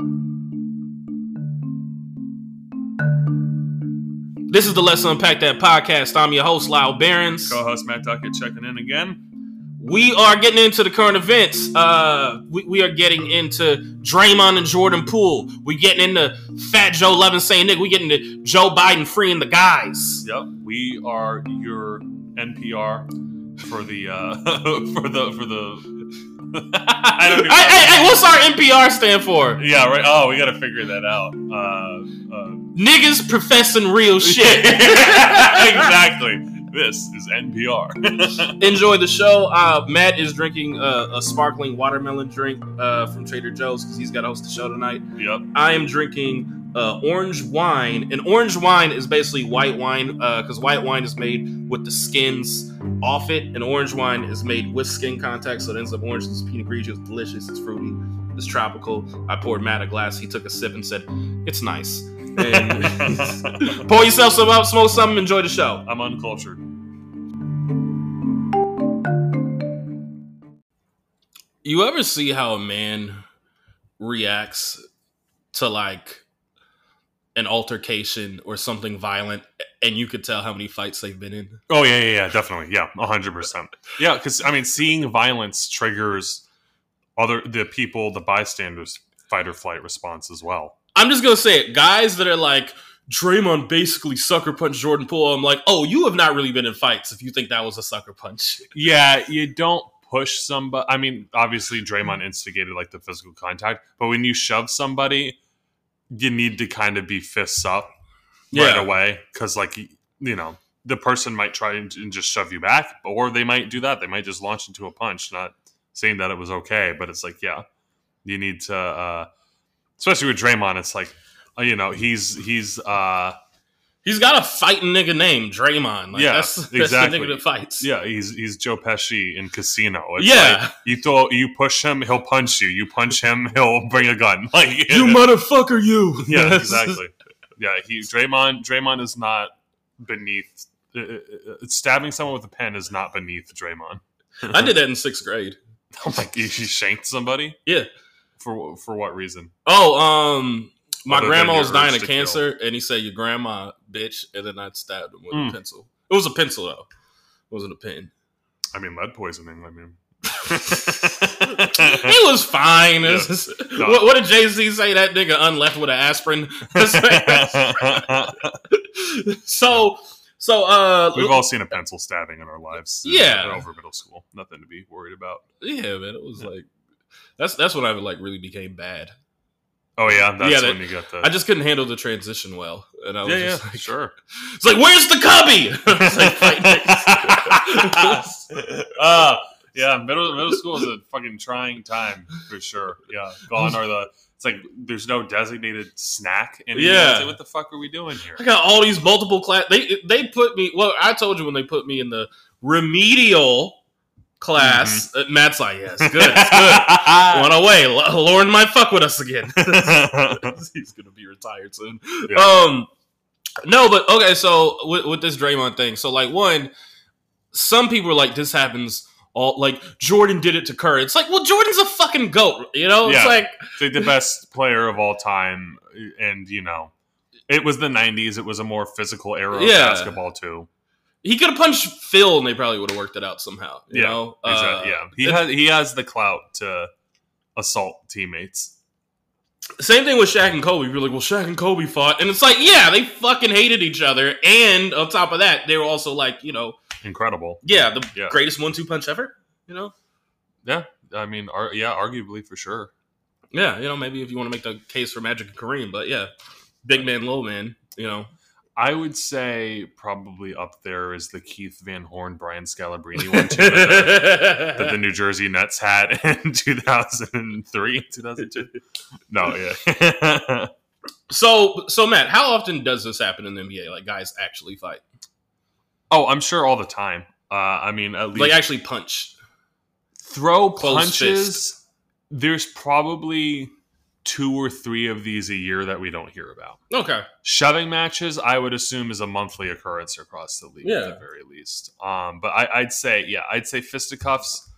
This is the Let's Unpack That podcast. I'm your host, Lyall Behrens. Co-host Matt Duckett checking in again. We are getting into the current events. Uh, we, we are getting into Draymond and Jordan Poole. We're getting into Fat Joe Levin saying Nick. We're getting into Joe Biden freeing the guys. Yep, we are your NPR for the uh, for the for the. I don't Hey, hey, hey, what's our NPR stand for? Yeah, right. Oh, we got to figure that out. Uh, uh, Niggas professing real shit. exactly. This is NPR. Enjoy the show. Uh, Matt is drinking uh, a sparkling watermelon drink uh, from Trader Joe's because he's got to host the show tonight. yep. I am drinking uh, orange wine, and orange wine is basically white wine because white wine is made with the skins off it, and orange wine is made with skin contact, so it ends up orange. It's Pinot Grigio. It's delicious. It's fruity. It's tropical. I poured Matt a glass. He took a sip and said, "It's nice." And pour yourself some up, smoke something, enjoy the show. I'm uncultured. You ever see how a man reacts to like an altercation or something violent, and you could tell how many fights they've been in? Oh yeah, yeah, yeah, definitely, yeah, hundred percent. Yeah, because I mean, seeing violence triggers other the people, the bystanders, fight or flight response as well. I'm just gonna say it, guys that are like Draymond basically sucker punched Jordan Poole. I'm like, oh, you have not really been in fights if you think that was a sucker punch. Yeah, you don't push somebody. I mean, obviously, Draymond instigated like the physical contact, but when you shove somebody, you need to kind of be fists up right Yeah. away because, like, you know, the person might try and and just shove you back, or they might do that. They might just launch into a punch, not saying that it was okay, but it's like, yeah, you need to, uh, especially with Draymond, it's like, uh, you know, he's he's. uh He's got a fighting nigga named Draymond. Like, Yeah, that's, that's exactly. the nigga that fights. Yeah, he's he's Joe Pesci in Casino. It's Yeah. like, you throw you push him, he'll punch you. You punch him, he'll bring a gun. Like You motherfucker, you. yeah, exactly. Yeah, he Draymond Draymond is not beneath. Uh, uh, uh, stabbing someone with a pen is not beneath Draymond. I did that in sixth grade. Oh my! He he shanked somebody Yeah. for for what reason? Oh, um, my grandma was dying of to cancer, and he said, "Your grandma, bitch," and then I stabbed him with Mm. a pencil. It was a pencil though. It wasn't a pen. I mean, lead poisoning. I mean, He was fine. It's just- No. what, what did Jay Z say? That nigga unleft with an aspirin. so, so, uh, We've all seen a pencil stabbing in our lives. Yeah. over middle school. Nothing to be worried about. yeah, man, it was like that's that's when I like really became bad. Oh yeah, that's Yeah, that- when you got the. I just couldn't handle the transition well, and I was yeah, yeah, like, sure. it's like, where's the cubby? Like, uh, yeah, middle middle school is a fucking trying time for sure. Yeah, gone are the. It's like there's no designated snack. And Yeah. what the fuck are we doing here? I got all these multiple class. They they put me. Well, I told you when they put me in the remedial class. Mm-hmm. Uh, Matt's like, yes, good, good. One away. L- Lauren might fuck with us again. He's gonna be retired soon. Yeah. Um, no, but okay. So with, with this Draymond thing, so like one, some people are like, this happens. All like Jordan did it to Curry. It's like, well, Jordan's a fucking goat. You know, it's Yeah. like It's like the best player of all time, and you know, it was the '90s. It was a more physical era of Yeah. basketball too. He could have punched Phil, and they probably would have worked it out somehow. You Yeah, know, Exactly. Uh, yeah, he it- has he has the clout to assault teammates. Same thing with Shaq and Kobe. You're like, well, Shaq and Kobe fought, and it's like, yeah, they fucking hated each other, and on top of that, they were also like, you know, Incredible. yeah, the Yeah. greatest one-two punch ever. You know, Yeah, I mean, ar- yeah, arguably for sure. yeah, you know, maybe if you want to make the case for Magic and Kareem, but yeah, big man, low man, you know, I would say probably up there is the Keith Van Horn, Brian Scalabrine one too, that, the, that the New Jersey Nets had in 2003, 2002. No, yeah. so, so Matt, how often does this happen in the NBA? Like guys actually fight, oh, I'm sure all the time. Uh, I mean, at least like actually punch. throw punches. fist. There's probably two or three of these a year that we don't hear about. Okay, Shoving matches, I would assume, is a monthly occurrence across the league Yeah. at the very least. Um, but I, I'd say, yeah, I'd say fisticuffs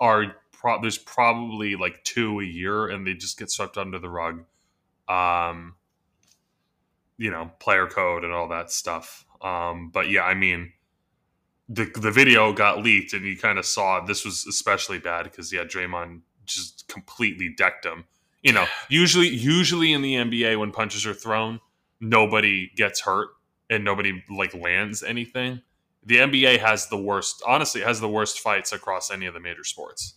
are pro- there's probably like two a year, and they just get swept under the rug. Um, you know, player code and all that stuff. Um, but yeah, I mean, the the video got leaked, and you kind of saw this was especially bad because yeah, Draymond just completely decked him. You know, usually usually in the NBA when punches are thrown, nobody gets hurt and nobody like lands anything. The NBA has the worst, honestly, has the worst fights across any of the major sports.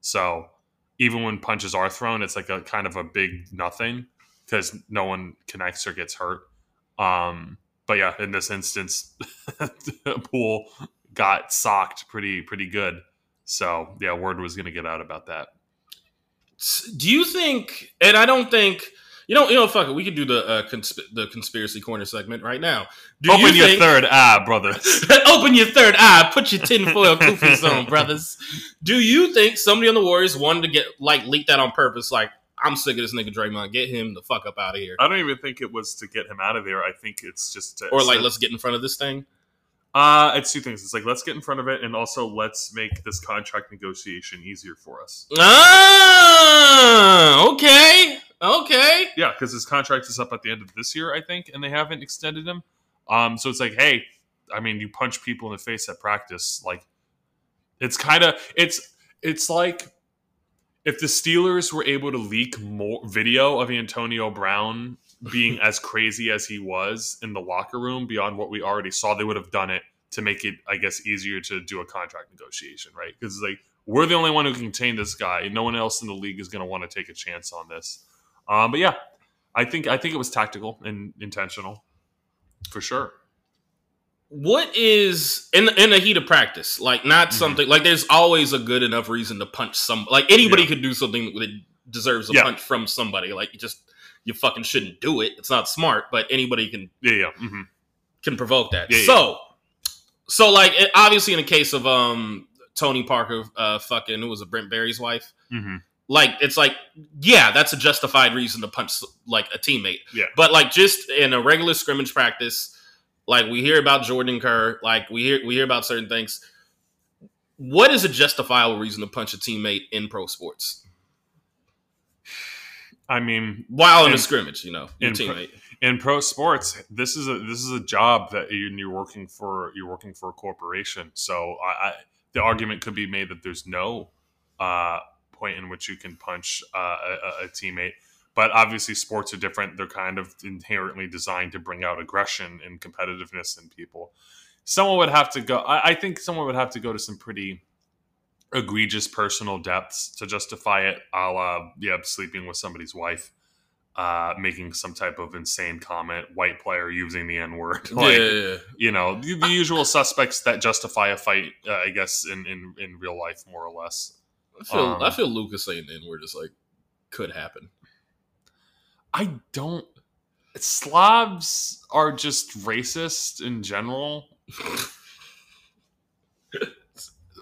So even when punches are thrown, it's like a kind of a big nothing because no one connects or gets hurt. Um, but yeah, in this instance, Poole got socked pretty pretty good. So yeah, word was going to get out about that. Do you think? And I don't think you know. You know, fuck it. We could do the uh, consp- the conspiracy corner segment right now. Do Open you your think- third eye, brother. Open your third eye. Put your tinfoil koofies on, brothers. Do you think somebody on the Warriors wanted to get like leak that on purpose? Like, I'm sick of this nigga Draymond. Get him the fuck up out of here. I don't even think it was to get him out of there. I think it's just to, Or like, let's get in front of this thing. Uh, it's two things. It's like let's get in front of it, and also let's make this contract negotiation easier for us. Ah, okay, okay. Yeah, because his contract is up at the end of this year, I think, and they haven't extended him. Um, so it's like, hey, I mean, you punch people in the face at practice, like it's kind of it's it's like if the Steelers were able to leak more video of Antonio Brown being as crazy as he was in the locker room beyond what we already saw, they would have done it to make it, I guess, easier to do a contract negotiation, right? Because like we're the only one who can contain this guy. No one else in the league is going to want to take a chance on this. Um, but yeah, I think I think it was tactical and intentional, for sure. What is in in the heat of practice? Like, not Mhm. something like. There's always a good enough reason to punch some. Like anybody Yeah. could do something that deserves a Yeah. punch from somebody. Like, you just you fucking shouldn't do it. It's not smart, but anybody can Yeah, yeah. hmm can provoke that. Yeah, yeah. so, so like it, obviously in the case of um Tony Parker, uh, fucking who was a Brent Barry's wife. hmm Like it's like yeah, that's a justified reason to punch like a teammate. Yeah. But like just in a regular scrimmage practice, like we hear about Jordan Kerr, like we hear we hear about certain things. What is a justifiable reason to punch a teammate in pro sports I mean, while in, In- a scrimmage? You know, in pro- teammate. in pro sports, this is a this is a job that you- you're working for. You're working for a corporation, so I, I, the argument could be made that there's no uh, point in which you can punch uh, a, a- a teammate. But obviously, sports are different. They're kind of inherently designed to bring out aggression and competitiveness in people. Someone would have to go. I, I think someone would have to go to some pretty egregious personal depths to justify it. A la, yeah, sleeping with somebody's wife uh, making some type of insane comment, white player using the N word, like yeah, yeah, yeah. you know the, the usual suspects that justify a fight. Uh, I guess in, in in real life, more or less. I feel Um, I feel Lucas saying the N word is like could happen. I don't. Slavs are just racist in general,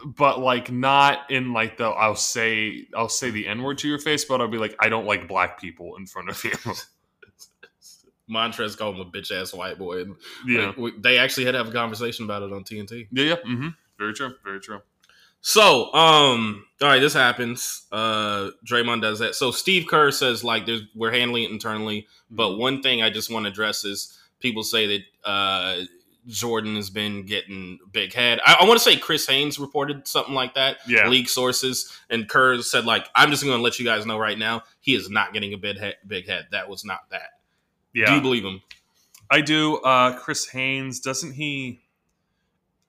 but like not in like the I'll say I'll say the N word to your face, but I'll be like I don't like black people in front of you. Montrez called him a bitch ass white boy. And yeah, like, we- they actually had to have a conversation about it on TNT. yeah, yeah. Mm-hmm. Very true. Very true. So, um, all right, this happens. Uh, Draymond does that. So Steve Kerr says like, "There's we're handling it internally." But one thing I just want to address is people say that uh, Jordan has been getting big head. I, I want to say Chris Haynes reported something like that. Yeah. leak sources, and Kerr said like, "I'm just going to let you guys know right now, he is not getting a big head. Big head. That was not that." Yeah. Do you believe him? I do. Uh, Chris Haynes doesn't he?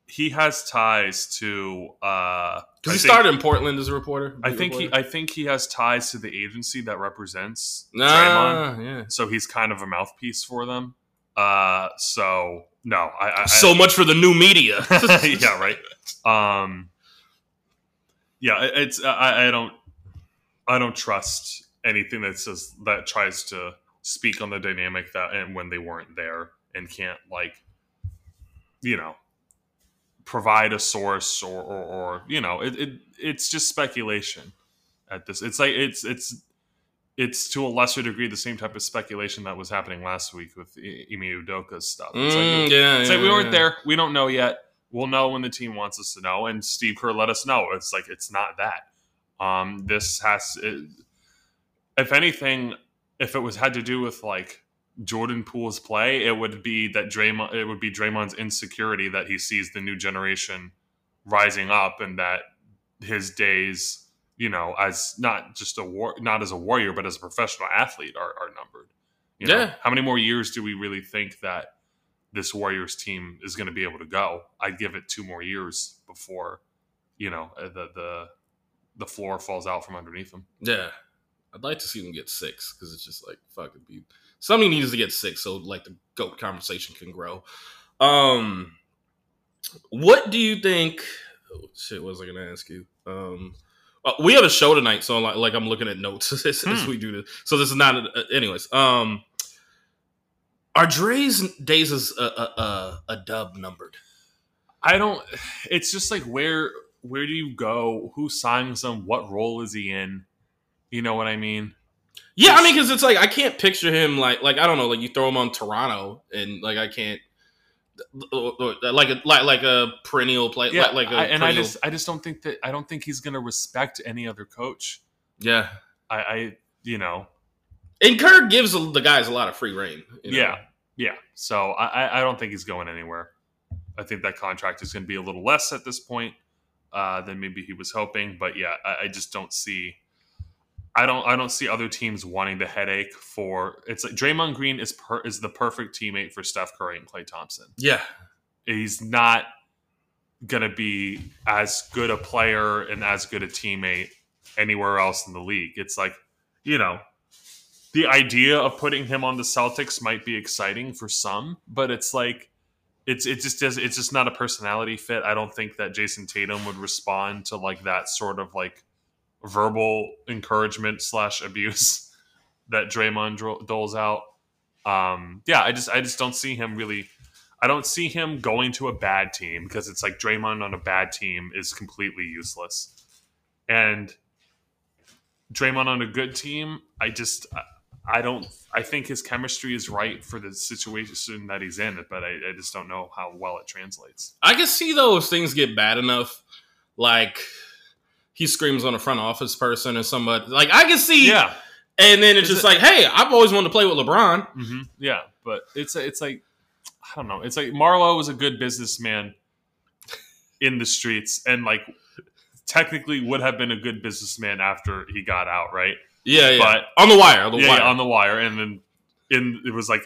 He has ties to. Uh, Because he think- started in Portland as a reporter. I think he. I think he has ties to the agency that represents Draymond. Yeah. So he's kind of a mouthpiece for them. Uh, so no, I. I So much for the new media. Yeah, right. Um, yeah, it's I, I don't I don't trust anything that says that tries to speak on the dynamic that and when they weren't there and can't like you know provide a source or or, or you know it, it it's just speculation at this it's like it's it's it's to a lesser degree the same type of speculation that was happening last week with I- Ime Udoka's stuff. It's like, Mm, yeah, it's yeah, like we weren't yeah. there. We don't know yet. We'll know when the team wants us to know. And Steve Kerr let us know. It's like it's not that. Um, this has, it, if anything, if it was had to do with like Jordan Poole's play, it would be that Draymond, it would be Draymond's insecurity that he sees the new generation rising up and that his days, you know, as not just a war, not as a warrior, but as a professional athlete are, are numbered. You know, Yeah. How many more years do we really think that this Warriors team is going to be able to go? I'd give it two more years before, you know, uh, the the the floor falls out from underneath them. Yeah, I'd like to see them get six because it's just like fuck it, be somebody needs to get six so like the goat conversation can grow. Um, what do you think? Oh, shit, what was I gonna ask you? Um, uh, we have a show tonight, so like, like I'm looking at notes as, as Hmm. we do this. So this is not. Uh, anyways, um, are Dre's days is a, a, a, a dub numbered? I don't. It's just like where where do you go? Who signs him? What role is he in? You know what I mean? Yeah, I mean, because it's like I can't picture him like like I don't know, like you throw him on Toronto and like I can't like a like like a perennial play, Yeah, like, like I, and I just I just don't think that I don't think he's going to respect any other coach. yeah. I, I you know And Kerr gives the guys a lot of free reign. you know? yeah yeah. So I I- I don't think he's going anywhere. I think that contract is going to be a little less at this point uh, than maybe he was hoping. But yeah, I, I just don't see. I don't. I don't see other teams wanting the headache for. It's like Draymond Green is per, is the perfect teammate for Steph Curry and Klay Thompson. yeah, He's not gonna be as good a player and as good a teammate anywhere else in the league. It's like you know. The idea of putting him on the Celtics might be exciting for some, but it's like it's it just does it's just not a personality fit. I don't think that Jayson Tatum would respond to like that sort of like verbal encouragement slash abuse that Draymond doles out. Um, yeah, I just I just don't see him really. I don't see him going to a bad team because it's like Draymond on a bad team is completely useless, and Draymond on a good team, I just I- I don't. I think his chemistry is right for the situation that he's in, but I, I just don't know how well it translates. I can see though if things get bad enough, like he screams on a front office person or somebody. Like I can see, Yeah, and then it's Is just it- like, hey, I've always wanted to play with LeBron. hmm Yeah, but it's it's like I don't know. It's like Marlo was a good businessman in the streets, and like technically would have been a good businessman after he got out, right? Yeah, yeah. But- on the wire, on the yeah, wire. yeah, on the wire, and then in it was like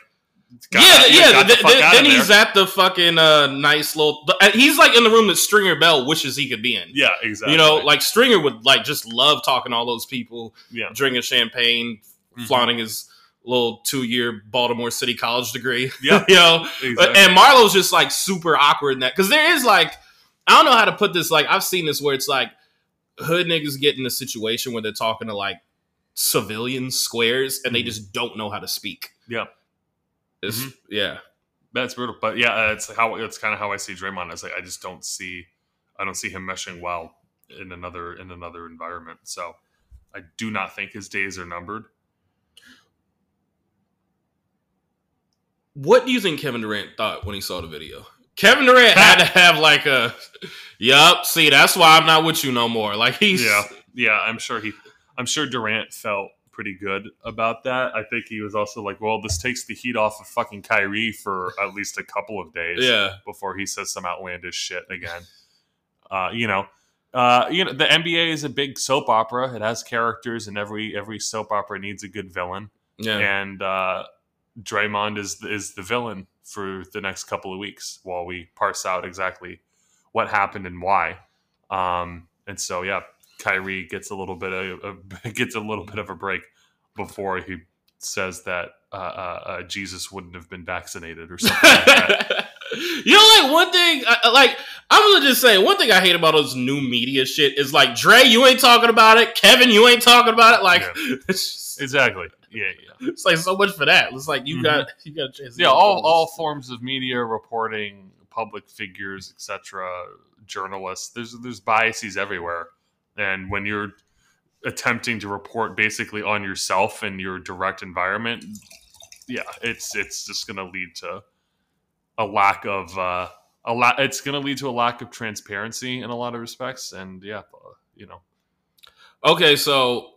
got- yeah, yeah. the th- th- then he's there. at the fucking uh, nice little. uh, He's like in the room that Stringer Bell wishes he could be in. yeah, exactly. You know, like Stringer would like just love talking to all those people, yeah, drinking champagne, Mhm. flaunting his little two-year Baltimore City college degree. yeah, you know, exactly. and Marlo's just like super awkward in that because there is like I don't know how to put this. Like I've seen this where it's like hood niggas get in a situation where they're talking to like civilian squares and they Mhm. just don't know how to speak. Yeah. It's, Mhm. yeah. That's brutal, but yeah, that's how it's kind of how I see Draymond. It's like I just don't see, I don't see him meshing well in another in another environment. So I do not think his days are numbered. What do you think Kevin Durant thought when he saw the video? Kevin Durant had to have like a, yup. See, that's why I'm not with you no more. Like he's Yeah, yeah, I'm sure he, I'm sure Durant felt pretty good about that. I think he was also like, well, this takes the heat off of fucking Kyrie for at least a couple of days. yeah. before he says some outlandish shit again. Uh, you know, uh, you know, the NBA is a big soap opera. It has characters, and every every soap opera needs a good villain. Yeah. And uh, Draymond is is the villain for the next couple of weeks while we parse out exactly what happened and why. Um, and so, yeah, Kyrie gets a little bit of a, gets a little bit of a break before he says that uh, uh, uh, Jesus wouldn't have been vaccinated or something like that. you know, like one thing, like I'm gonna just say one thing I hate about those new media shit is like Dre, you ain't talking about it. Kevin, you ain't talking about it. Like just- Exactly. Yeah, yeah. it's like so much for that. It's like you Mhm. got you got a chance. Yeah, all, all forms of media reporting, public figures, etc., journalists. There's there's biases everywhere, and when you're attempting to report basically on yourself and your direct environment, yeah, it's it's just going to lead to a lack of uh, a lot. It's going to lead to a lack of transparency in a lot of respects, and yeah, uh, you know, Okay, so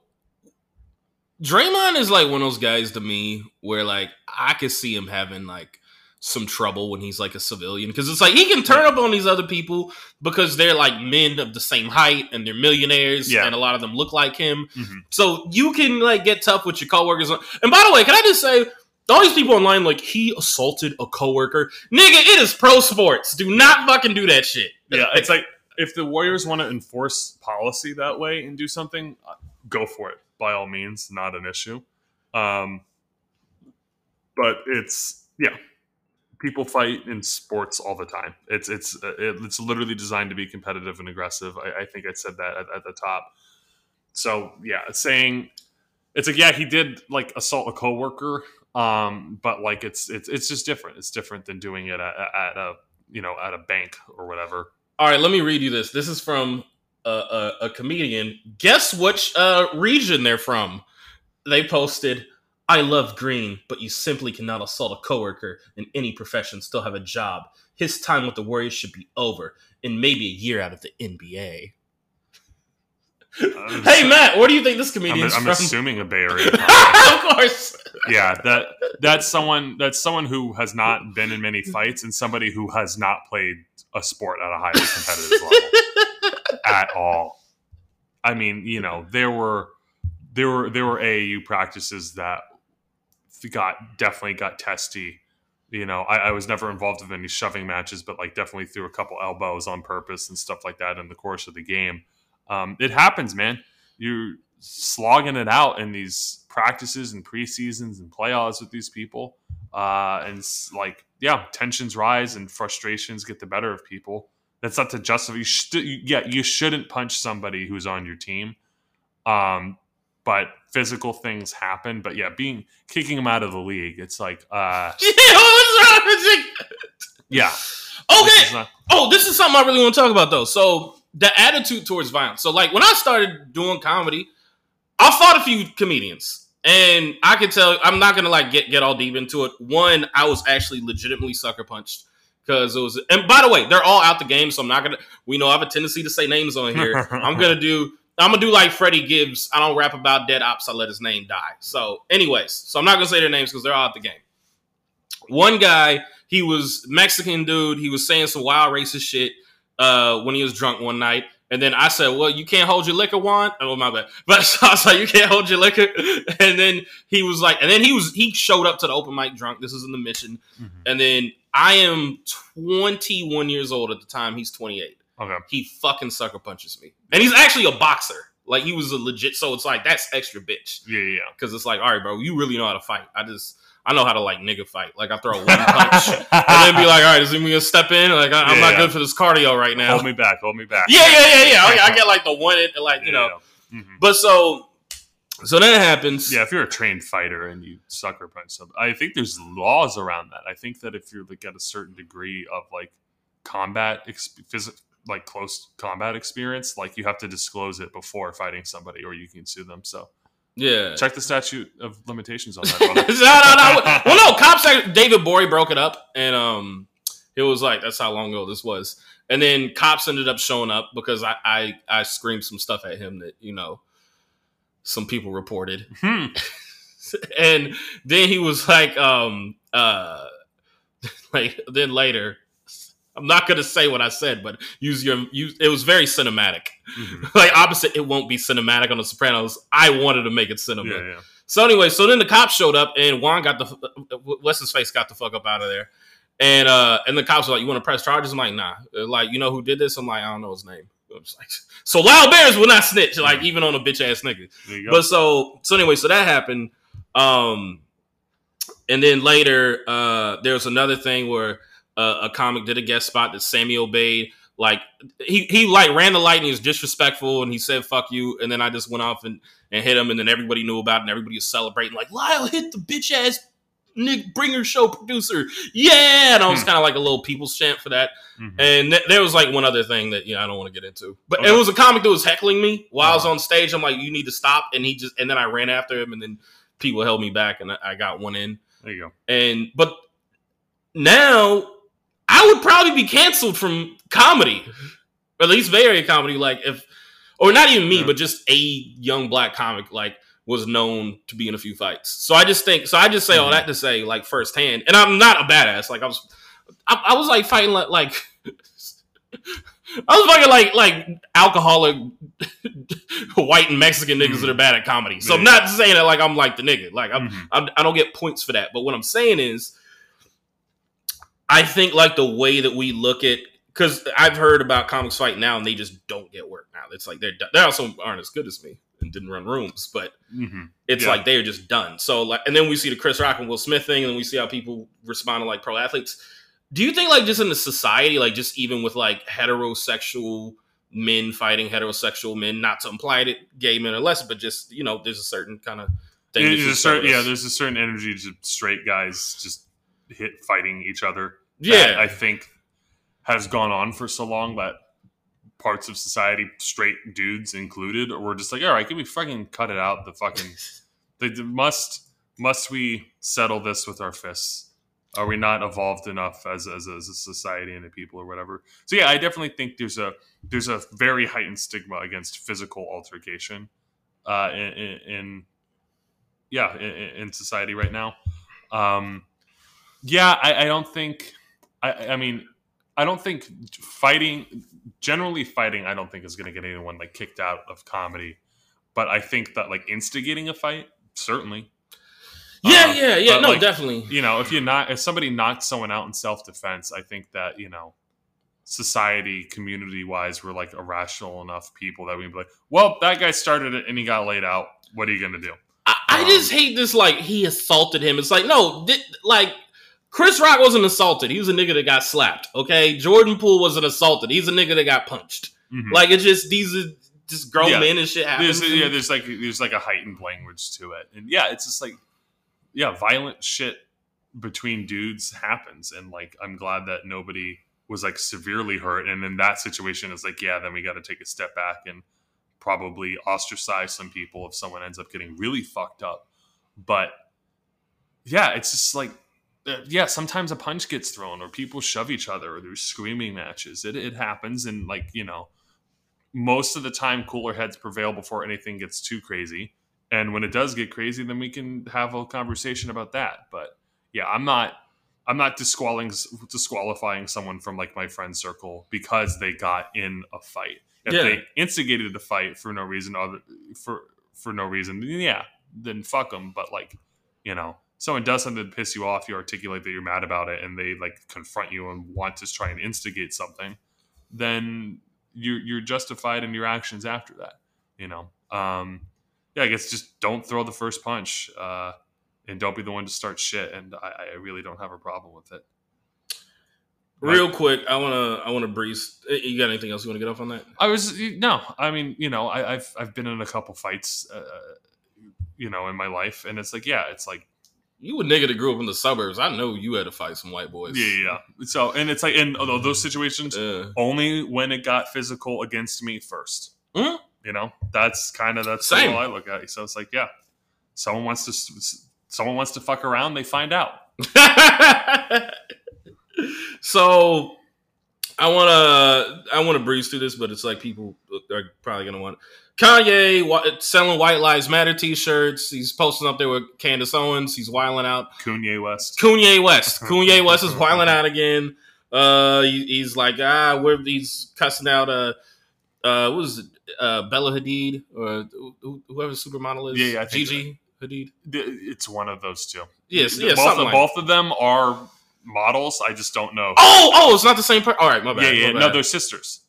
Draymond is like one of those guys to me where like I could see him having like some trouble when he's like a civilian because it's like he can turn up on these other people because they're like men of the same height and they're millionaires Yeah. and a lot of them look like him. Mhm. So you can like get tough with your coworkers. And by the way, can I just say all these people online like he assaulted a coworker? Nigga, it is pro sports. Do not fucking do that shit. Yeah, it's like if the Warriors want to enforce policy that way and do something, uh, go for it by all means. Not an issue. Um, but it's yeah, people fight in sports all the time. It's it's it's literally designed to be competitive and aggressive. I, I think I said that at, at the top. So yeah, saying it's like yeah, he did like assault a coworker. Um, but like it's it's it's just different. It's different than doing it at, at a you know at a bank or whatever. All right, let me read you this. This is from a, a, a comedian. Guess which uh, region they're from? They posted, "I love Green, but you simply cannot assault a coworker in any profession, still have a job. His time with the Warriors should be over, and maybe a year out of the NBA." Hey Matt, where do you think this I'm, I'm from? assuming a Bay Area. of course. yeah, that that's someone that's someone who has not been in many fights and somebody who has not played a sport at a highly competitive level at all. I mean, you know, there were there were there were AAU practices that got definitely got testy. You know, I, I was never involved in any shoving matches, but like definitely threw a couple elbows on purpose and stuff like that in the course of the game. Um, it happens, man. You're slogging it out in these practices and preseasons and playoffs with these people, uh, and it's like, yeah, tensions rise and frustrations get the better of people. That's not to justify. You should, yeah, you shouldn't punch somebody who's on your team. Um, but physical things happen. But yeah, being kicking them out of the league, it's like, uh, Yeah, what's wrong yeah, Okay, not- Oh, this is something I really want to talk about though. So the attitude towards violence. So like when I started doing comedy, I fought a few comedians. And I can tell I'm not gonna like get, get all deep into it. One, I was actually legitimately sucker punched. Because it was and by the way, they're all out the game, so I'm not gonna we know I have a tendency to say names on here. I'm gonna do I'm gonna do like Freddie Gibbs. I don't rap about dead ops, I let his name die. So, anyways, so I'm not gonna say their names because they're all out the game. One guy, he was Mexican dude, he was saying some wild racist shit uh when he was drunk one night. And then I said, Well, you can't hold your liquor wand. Oh my bad. But so I was like, You can't hold your liquor. And then he was like, and then he was he showed up to the open mic drunk. This is in the mission. Mhm. And then I am 21 years old at the time. He's 28 okay. he fucking sucker punches me. And he's actually a boxer. Like he was a legit so it's like that's extra bitch. Yeah, yeah. Cause it's like, all right, bro, you really know how to fight. I just I know how to like nigga fight. Like I throw one punch and then be like, all right, is anyone gonna step in? Like I, I'm Yeah, not yeah. good for this cardio right now. hold me back, hold me back. Yeah, yeah, yeah, yeah. I, I get like the one, like you know. Yeah. Mhm. But so, so then it happens. Yeah, if you're a trained fighter and you sucker punch something, I think there's laws around that. I think that if you're like at a certain degree of like combat, exp- phys- like close combat experience, like you have to disclose it before fighting somebody, or you can sue them. So yeah. check the statute of limitations on that. no, no, no. Well, no. Cops. David Bory broke it up, and um, it was like that's how long ago this was. And then cops ended up showing up because I I, I screamed some stuff at him that you know some people reported, Hmm. and then he was like um uh like then later. I'm not gonna say what I said, but use your use. It was very cinematic. Mhm. Like opposite, it won't be cinematic on The Sopranos. I wanted to make it cinema. Yeah, yeah. So anyway, so then the cops showed up and Juan got the what's his face got the fuck up out of there, and uh and the cops were like, "You want to press charges?" I'm like, "Nah." They're like, you know who did this? I'm like, I don't know his name. Like, so Lyall Behrens will not snitch, like even on a bitch ass nigga. There you go. But so so anyway, so that happened. Um, and then later, uh, there was another thing where uh, a comic did a guest spot that Sammy obeyed. Like he he like ran the light and he was disrespectful and he said fuck you and then I just went off and, and hit him and then everybody knew about it and everybody was celebrating like Lyle hit the bitch ass Nick Bringer show producer yeah and I was Hmm. kind of like a little people's chant for that Mhm. and th- there was like one other thing that you know I don't want to get into, but Okay. it was a comic that was heckling me while I was Uh-huh. on stage. I'm like, you need to stop, and he just and then I ran after him, and then people held me back, and I, I got one in. there you go. And but now I would probably be canceled from comedy, or at least Bay Area comedy. Like if or not even me, Yeah. but just a young black comic like was known to be in a few fights. So I just think, so I just say all Mhm. that to say like firsthand, and I'm not a badass. Like I was, I, I was like fighting like, like I was fucking like like alcoholic white and Mexican niggas Mhm. that are bad at comedy. So I'm not saying that like I'm like the nigga. Like I'm, Mhm. I'm I don't get points for that. But what I'm saying is, I think like the way that we look at because I've heard about comics fight now and they just don't get work now. It's like they're they also aren't as good as me and didn't run rooms, but Mhm. it's Yeah. like they're just done. So like, and then we see the Chris Rock and Will Smith thing, and then we see how people respond to like pro athletes. Do you think like just in the society, like just even with like heterosexual men fighting heterosexual men, not to imply that gay men are less, but just you know, there's a certain kind of thing. There's a certain, yeah, there's a certain energy to straight guys just hit fighting each other. that yeah, I think has gone on for so long that parts of society, straight dudes included, were just like, all right, can we fucking cut it out? The fucking they they must must we settle this with our fists? Are we not evolved enough as as, as a society and a people or whatever? So yeah, I definitely think there's a there's a very heightened stigma against physical altercation uh, in, in, in yeah in, in society right now. Um, yeah, I, I don't think. I, I mean, I don't think fighting, generally fighting, I don't think is going to get anyone like kicked out of comedy. But I think that like instigating a fight, certainly. yeah, Um, yeah, yeah. No, like, definitely. You know, if you're not if somebody knocks someone out in self defense, I think that you know, society, community wise, we're like irrational enough people that we'd be like, well, that guy started it and he got laid out. What are you going to do? I, I Um, just hate this. Like he assaulted him. It's like no, thi- like Chris Rock wasn't assaulted. He was a nigga that got slapped. Okay, Jordan Poole wasn't assaulted. He's a nigga that got punched. Mhm. Like it's just these are just grown Yeah. men and shit happens. there's yeah, there's like there's like a heightened language to it, and yeah, it's just like yeah, violent shit between dudes happens, and like I'm glad that nobody was like severely hurt, and in that situation, it's like yeah, then we got to take a step back and probably ostracize some people if someone ends up getting really fucked up, but yeah, it's just like. Uh, Yeah, sometimes a punch gets thrown, or people shove each other, or there's screaming matches. It, it happens, and like you know, most of the time cooler heads prevail before anything gets too crazy and when it does get crazy then we can have a conversation about that but yeah i'm not i'm not disqualifying disqualifying someone from like my friend circle because they got in a fight if Yeah. they instigated the fight for no reason other for for no reason then yeah then fuck them but like you know someone does something to piss you off you articulate that you're mad about it and they like confront you and want to try and instigate something then you're you're justified in your actions after that. You know, um, yeah, I guess just don't throw the first punch, uh, and don't be the one to start shit. And I, I really don't have a problem with it. Real quick, I wanna I wanna breeze. eh, You got anything else you wanna get off on that? I was no, I mean, you know, I, I've I've been in a couple fights, uh, you know, in my life, and it's like, yeah, it's like, You a nigga that grew up in the suburbs. I know you had to fight some white boys. yeah, yeah. So, and it's like, in those situations, Uh, only when it got physical against me 1st Mhm. You know, that's kind of that's Same. how I look at it. So it's like, yeah, someone wants to someone wants to fuck around, they find out. so I wanna I wanna breeze through this, but it's like people are probably gonna want Kanye selling White Lives Matter T-shirts. He's posting up there with Candace Owens. He's wiling out. Kanye West. Kanye West. Kanye West is wiling out again. Uh, he- he's like ah, we're he's cussing out uh uh was it uh Bella Hadid or who- whoever the supermodel is. Yeah, yeah, I think Gigi Hadid. It's one of those two. Yes, yeah, both, something like- both of them are models. I just don't know. Oh, oh, it's not the same person. All right, my bad. yeah, yeah, no, they're sisters.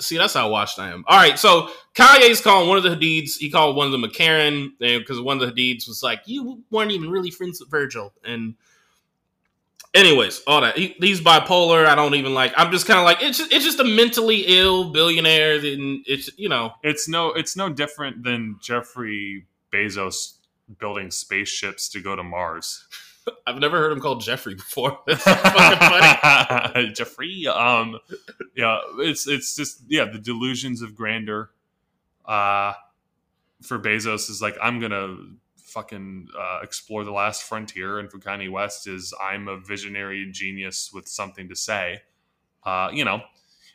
See, that's how washed I am. All right, so Kanye's calling one of the Hadids. He called one of them a Karen because one of the Hadids was like, "You weren't even really friends with Virgil." And anyways, all that he, he's bipolar. I don't even like. I'm just kind of like it's just, it's just a mentally ill billionaire. And it's you know It's no, it's no different than Jeffrey Bezos building spaceships to go to Mars. I've never heard him called Jeffrey before. Fucking funny. Jeffrey. Um, yeah, it's it's just yeah, the delusions of grandeur. Uh, for Bezos is like I'm gonna fucking uh, explore the last frontier, and for Kanye West is I'm a visionary genius with something to say. Uh, you know,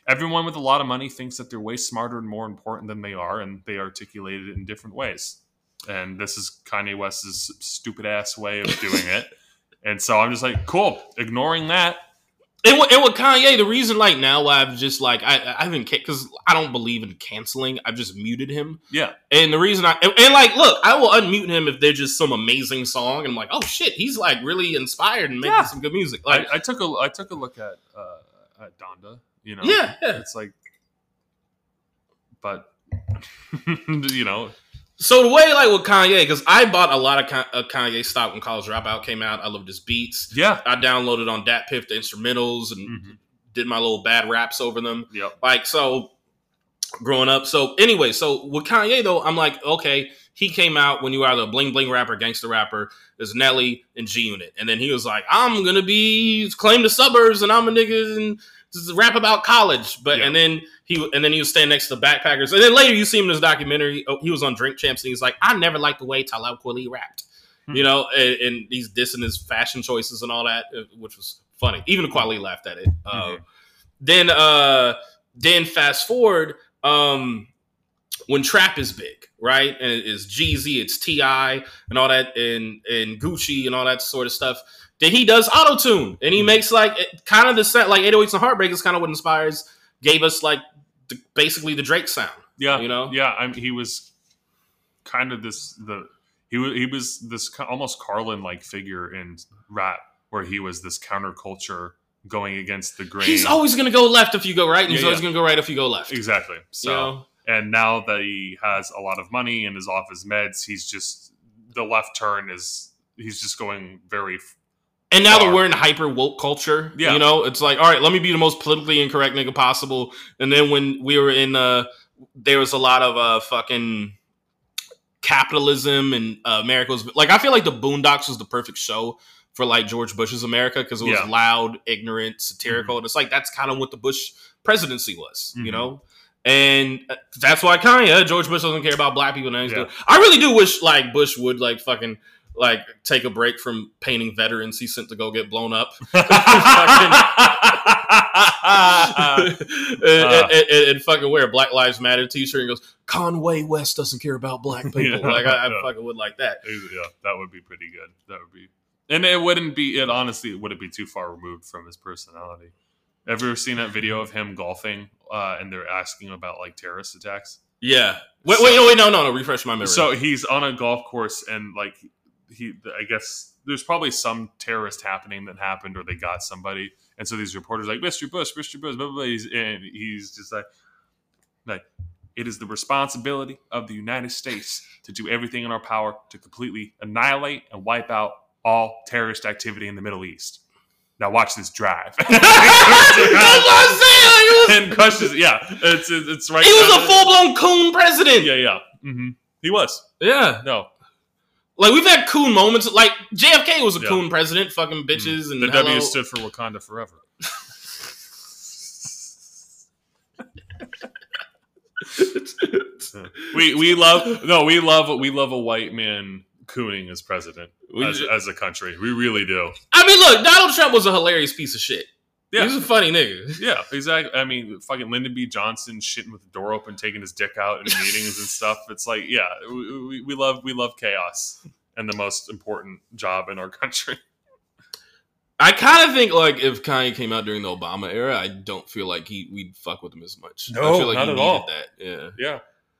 everyone with a lot of money thinks that they're way smarter and more important than they are, and they articulate it in different ways. And this is Kanye West's stupid ass way of doing it. And so I'm just like, cool, ignoring that. And with, and with Kanye, the reason like now why I've just like I I haven't because I don't believe in canceling. I've just muted him. Yeah, And the reason I and, and, like look, I will unmute him if there's just some amazing song and I'm like, oh shit, he's like really inspired and making Yeah. some good music. Like I, I took a I took a look at uh, at Donda. You know, yeah, yeah. it's like, but you know, So the way like with Kanye, because I bought a lot of Kanye stock when College Dropout came out. I loved his beats. yeah, I downloaded on Dat Piff the instrumentals and Mhm. did my little bad raps over them. yep, Like so, growing up. So anyway, so with Kanye though, I'm like, okay, he came out when you were either a bling bling rapper, gangster rapper. There's Nelly and G Unit, and then he was like, I'm gonna be claim the suburbs, and I'm a nigga and just rap about college. But Yeah. and then he and then he was standing next to the backpackers, and then later you see him in this documentary. oh, He was on Drink Champs, and he's like, I never liked the way Talib Kweli rapped. Hmm. You know, and, and he's dissing his fashion choices and all that, uh, which was funny. Even Kweli laughed at it. Uh, Mhm. then uh then fast forward um when trap is big right and it's Jeezy it's T.I. and all that and and Gucci and all that sort of stuff then he does auto tune and he Mhm. makes like kind of the set like 808s and Heartbreak is kind of what inspires gave us like the, basically the Drake sound yeah, you know yeah. I'm, he was kind of this the he was he was this almost Carlin like figure in rap where he was this counterculture going against the grain. he's always gonna go left if you go right and he's Yeah, always yeah. gonna go right if you go left exactly so. you know and now that he has a lot of money and is off his meds, he's just the left turn is he's just going very And now that we're in hyper woke culture, Yeah. you know, it's like, all right, let me be the most politically incorrect nigga possible. And then when we were in, uh, there was a lot of uh, fucking capitalism and uh, America was like, I feel like the Boondocks was the perfect show for like George Bush's America because it was Yeah. Mm-hmm. loud, ignorant, satirical, and it's like that's kind of what the Bush presidency was, you Mhm. know. And uh, that's why Kanye, George Bush doesn't care about black people. And. Yeah. I really do wish like Bush would like fucking like take a break from painting veterans he sent to go get blown up and, and- and- and fucking wear a Black Lives Matter t-shirt and goes Kanye West doesn't care about black people. Yeah. like I, I Yeah. fucking would like that. yeah, that would be pretty good. That would be, and it wouldn't be. It honestly it wouldn't be too far removed from his personality. Ever seen that video of him golfing, uh, and they're asking about like terrorist attacks? Yeah. Wait, So- wait, no, wait, no, no, no. Refresh my memory. So he's on a golf course, and like he, I guess there's probably some terrorist happening that happened, or they got somebody, and so these reporters are like Mr. Bush, Mr. Bush, blah blah. blah. He's, and he's just like, like it is the responsibility of the United States to do everything in our power to completely annihilate and wipe out all terrorist activity in the Middle East. Now watch this drive. That's what I'm saying. Like, was, and crushes. Yeah, it's it's, it's right. he was a full blown coon president. Yeah, yeah. Mm-hmm. He was. Yeah. No, Like we've had coon moments. Like JFK was a Yeah. coon president, fucking mm-hmm. bitches and the hello. W stood for Wakanda forever. we we love no we love we love a white man cooning as president as, as a country. We really do. I mean, look, Donald Trump was a hilarious piece of shit. Yeah. He's a funny nigga. Yeah, exactly. I mean, fucking Lyndon B. Johnson shitting with the door open, taking his dick out in meetings and stuff. It's like, yeah, we, we, love we love chaos and the most important job in our country. I kind of think like if Kanye came out during the Obama era, I don't feel like he we'd fuck with him as much. I No, feel like not he at needed all. that. Yeah. Yeah,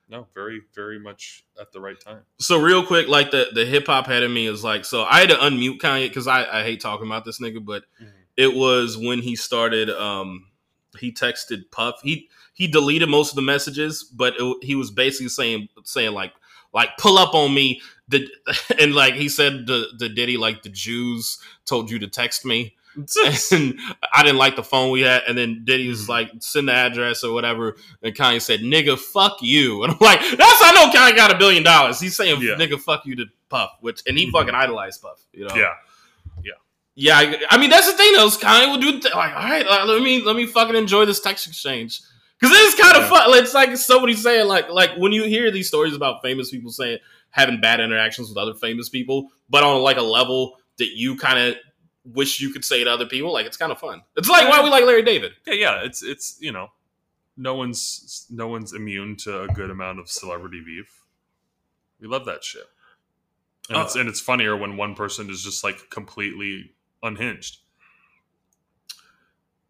no, very very much at the right time. So real quick, like the the hip hop head of me is like, so I had to unmute Kanye because I I hate talking about this nigga, but Mhm. It was when he started. um He texted Puff. He he deleted most of the messages, but it, he was basically saying saying like like pull up on me. The and like he said the the Diddy like the Jews told you to text me. and I didn't like the phone we had. And then Diddy was like, send the address or whatever. And Kanye said, nigga, fuck you. And I'm like, that's how I know Kanye got a billion dollars. He's saying, Yeah. nigga, fuck you to Puff, which, and he Mhm. fucking idolized Puff, you know? yeah, Yeah. I, I mean, that's the thing, though. Kanye will do, th- like, all right, let me, let me fucking enjoy this text exchange. Cause it's kind of Yeah. fun. It's like somebody saying, like, like when you hear these stories about famous people saying, having bad interactions with other famous people, but on like a level that you kind of wish you could say to other people. Like it's kind of fun. It's like why we like Larry David. yeah, yeah. It's it's you know no one's no one's immune to a good amount of celebrity beef. We love that shit. And, it's, Uh, and it's funnier when one person is just like completely unhinged.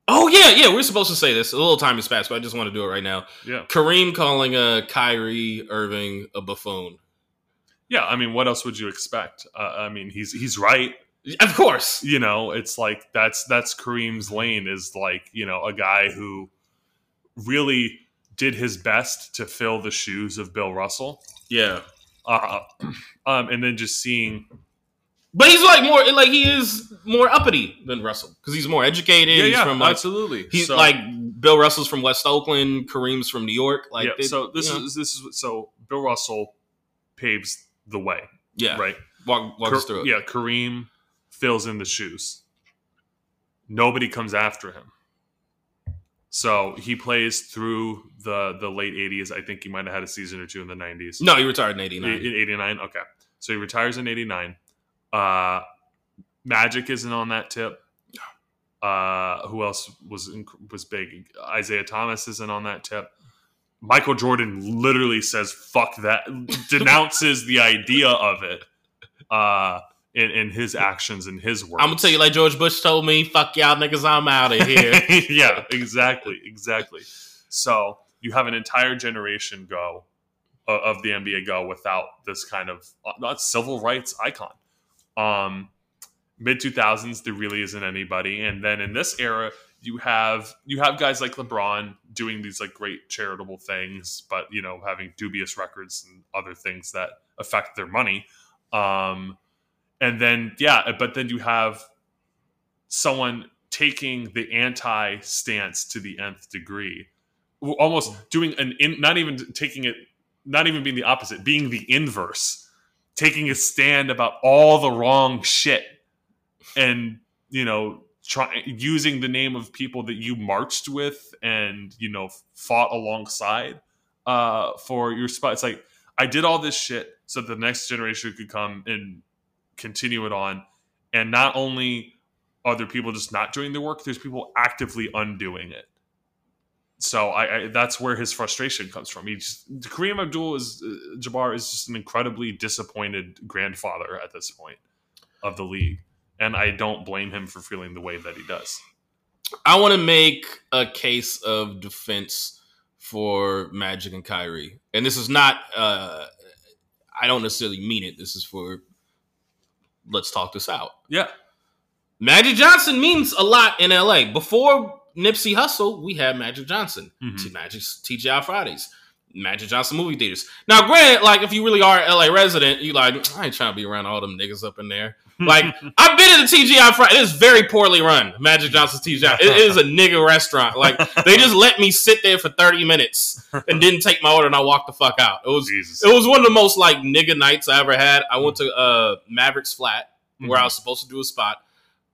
Oh yeah, yeah. We're supposed to say this. A little time has passed, but I just want to do it right now. Yeah. Kareem calling uh, Kyrie Irving a buffoon. Yeah, I mean, what else would you expect? Uh, I mean, he's he's right. Of course. You know, it's like that's that's Kareem's lane is like you know a guy who really did his best to fill the shoes of Bill Russell, Yeah. uh, um, and then just seeing But he's like more like he is more uppity than Russell because he's more educated. yeah, he's yeah, from like absolutely. he's So- like Bill Russell's from West Oakland, Kareem's from New York. Like yeah. they- so this you know, is this is so Bill Russell paves the way, yeah. right? Walk, walk Ka- us through it. Yeah, Kareem fills in the shoes. Nobody comes after him. So he plays through the the late '80s. I think he might have had a season or two in the '90s. No, he retired in '89. In '89. '89, okay. So he retires in '89. Uh, Magic isn't on that tip. Uh, who else was in, was big? Isaiah Thomas isn't on that tip. Michael Jordan literally says "fuck that," denounces the idea of it uh, in, in his actions and his work. I'm gonna tell you, like George Bush told me, "Fuck y'all niggas, I'm out of here." yeah, exactly, exactly. So you have an entire generation go uh, of the NBA go without this kind of uh, not civil rights icon. Um, Mid two thousands, there really isn't anybody, and then in this era, you have you have guys like LeBron doing these like great charitable things, but you know having dubious records and other things that affect their money. Um, and then yeah, but then you have someone taking the anti stance to the nth degree, almost doing an in, not even taking it, not even being the opposite, being the inverse, taking a stand about all the wrong shit, and you know, try using the name of people that you marched with and you know fought alongside uh, for your spot. It's like I did all this shit so the next generation could come and continue it on, and not only are there people just not doing the work, there's people actively undoing it. So I, I that's where his frustration comes from. He just Kareem Abdul is uh, Jabbar is just an incredibly disappointed grandfather at this point of the league, and I don't blame him for feeling the way that he does. I want to make a case of defense for Magic and Kyrie, and this is not. uh I don't necessarily mean it. This is for. Let's talk this out. Yeah, Magic Johnson means a lot in LA. Before Nipsey Hussle, we had Magic Johnson. Mhm. T- Magic TGI Fridays. Magic Johnson movie theaters. Now, granted, like if you really are an LA resident, you like, I ain't trying to be around all them niggas up in there. Like, I've been to the TGI Friday. It is very poorly run. Magic Johnson's TGI. It is a nigga restaurant. Like, they just let me sit there for 30 minutes and didn't take my order and I walked the fuck out. It was Jesus. it was one of the most like nigga nights I ever had. I went to uh Mavericks Flat where I Mhm. was supposed to do a spot.